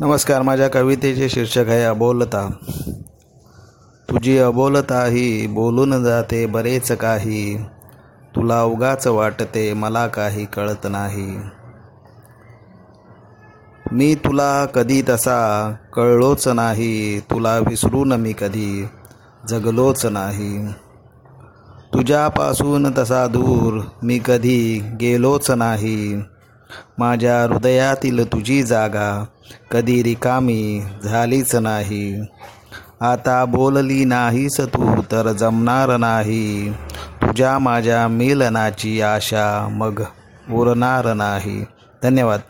नमस्कार माझ्या कवितेचे शीर्षक आहे अबोलता. तुझी अबोलता ही बोलून जाते बरेच काही. तुला उगाच वाटते मला काही कळत नाही. मी तुला कधी तसा कळलोच नाही तुला विसरून मी कधी जगलोच नाही. तुझ्यापासून तसा दूर मी कधी गेलोच नाही. माझ्या हृदयातील तुझी जागा कधी रिकामी झालीच नाही. आता बोलली नाहीस तू तर जमणार नाही. तुझ्या माझ्या मिलनाची आशा मग उरणार नाही. धन्यवाद.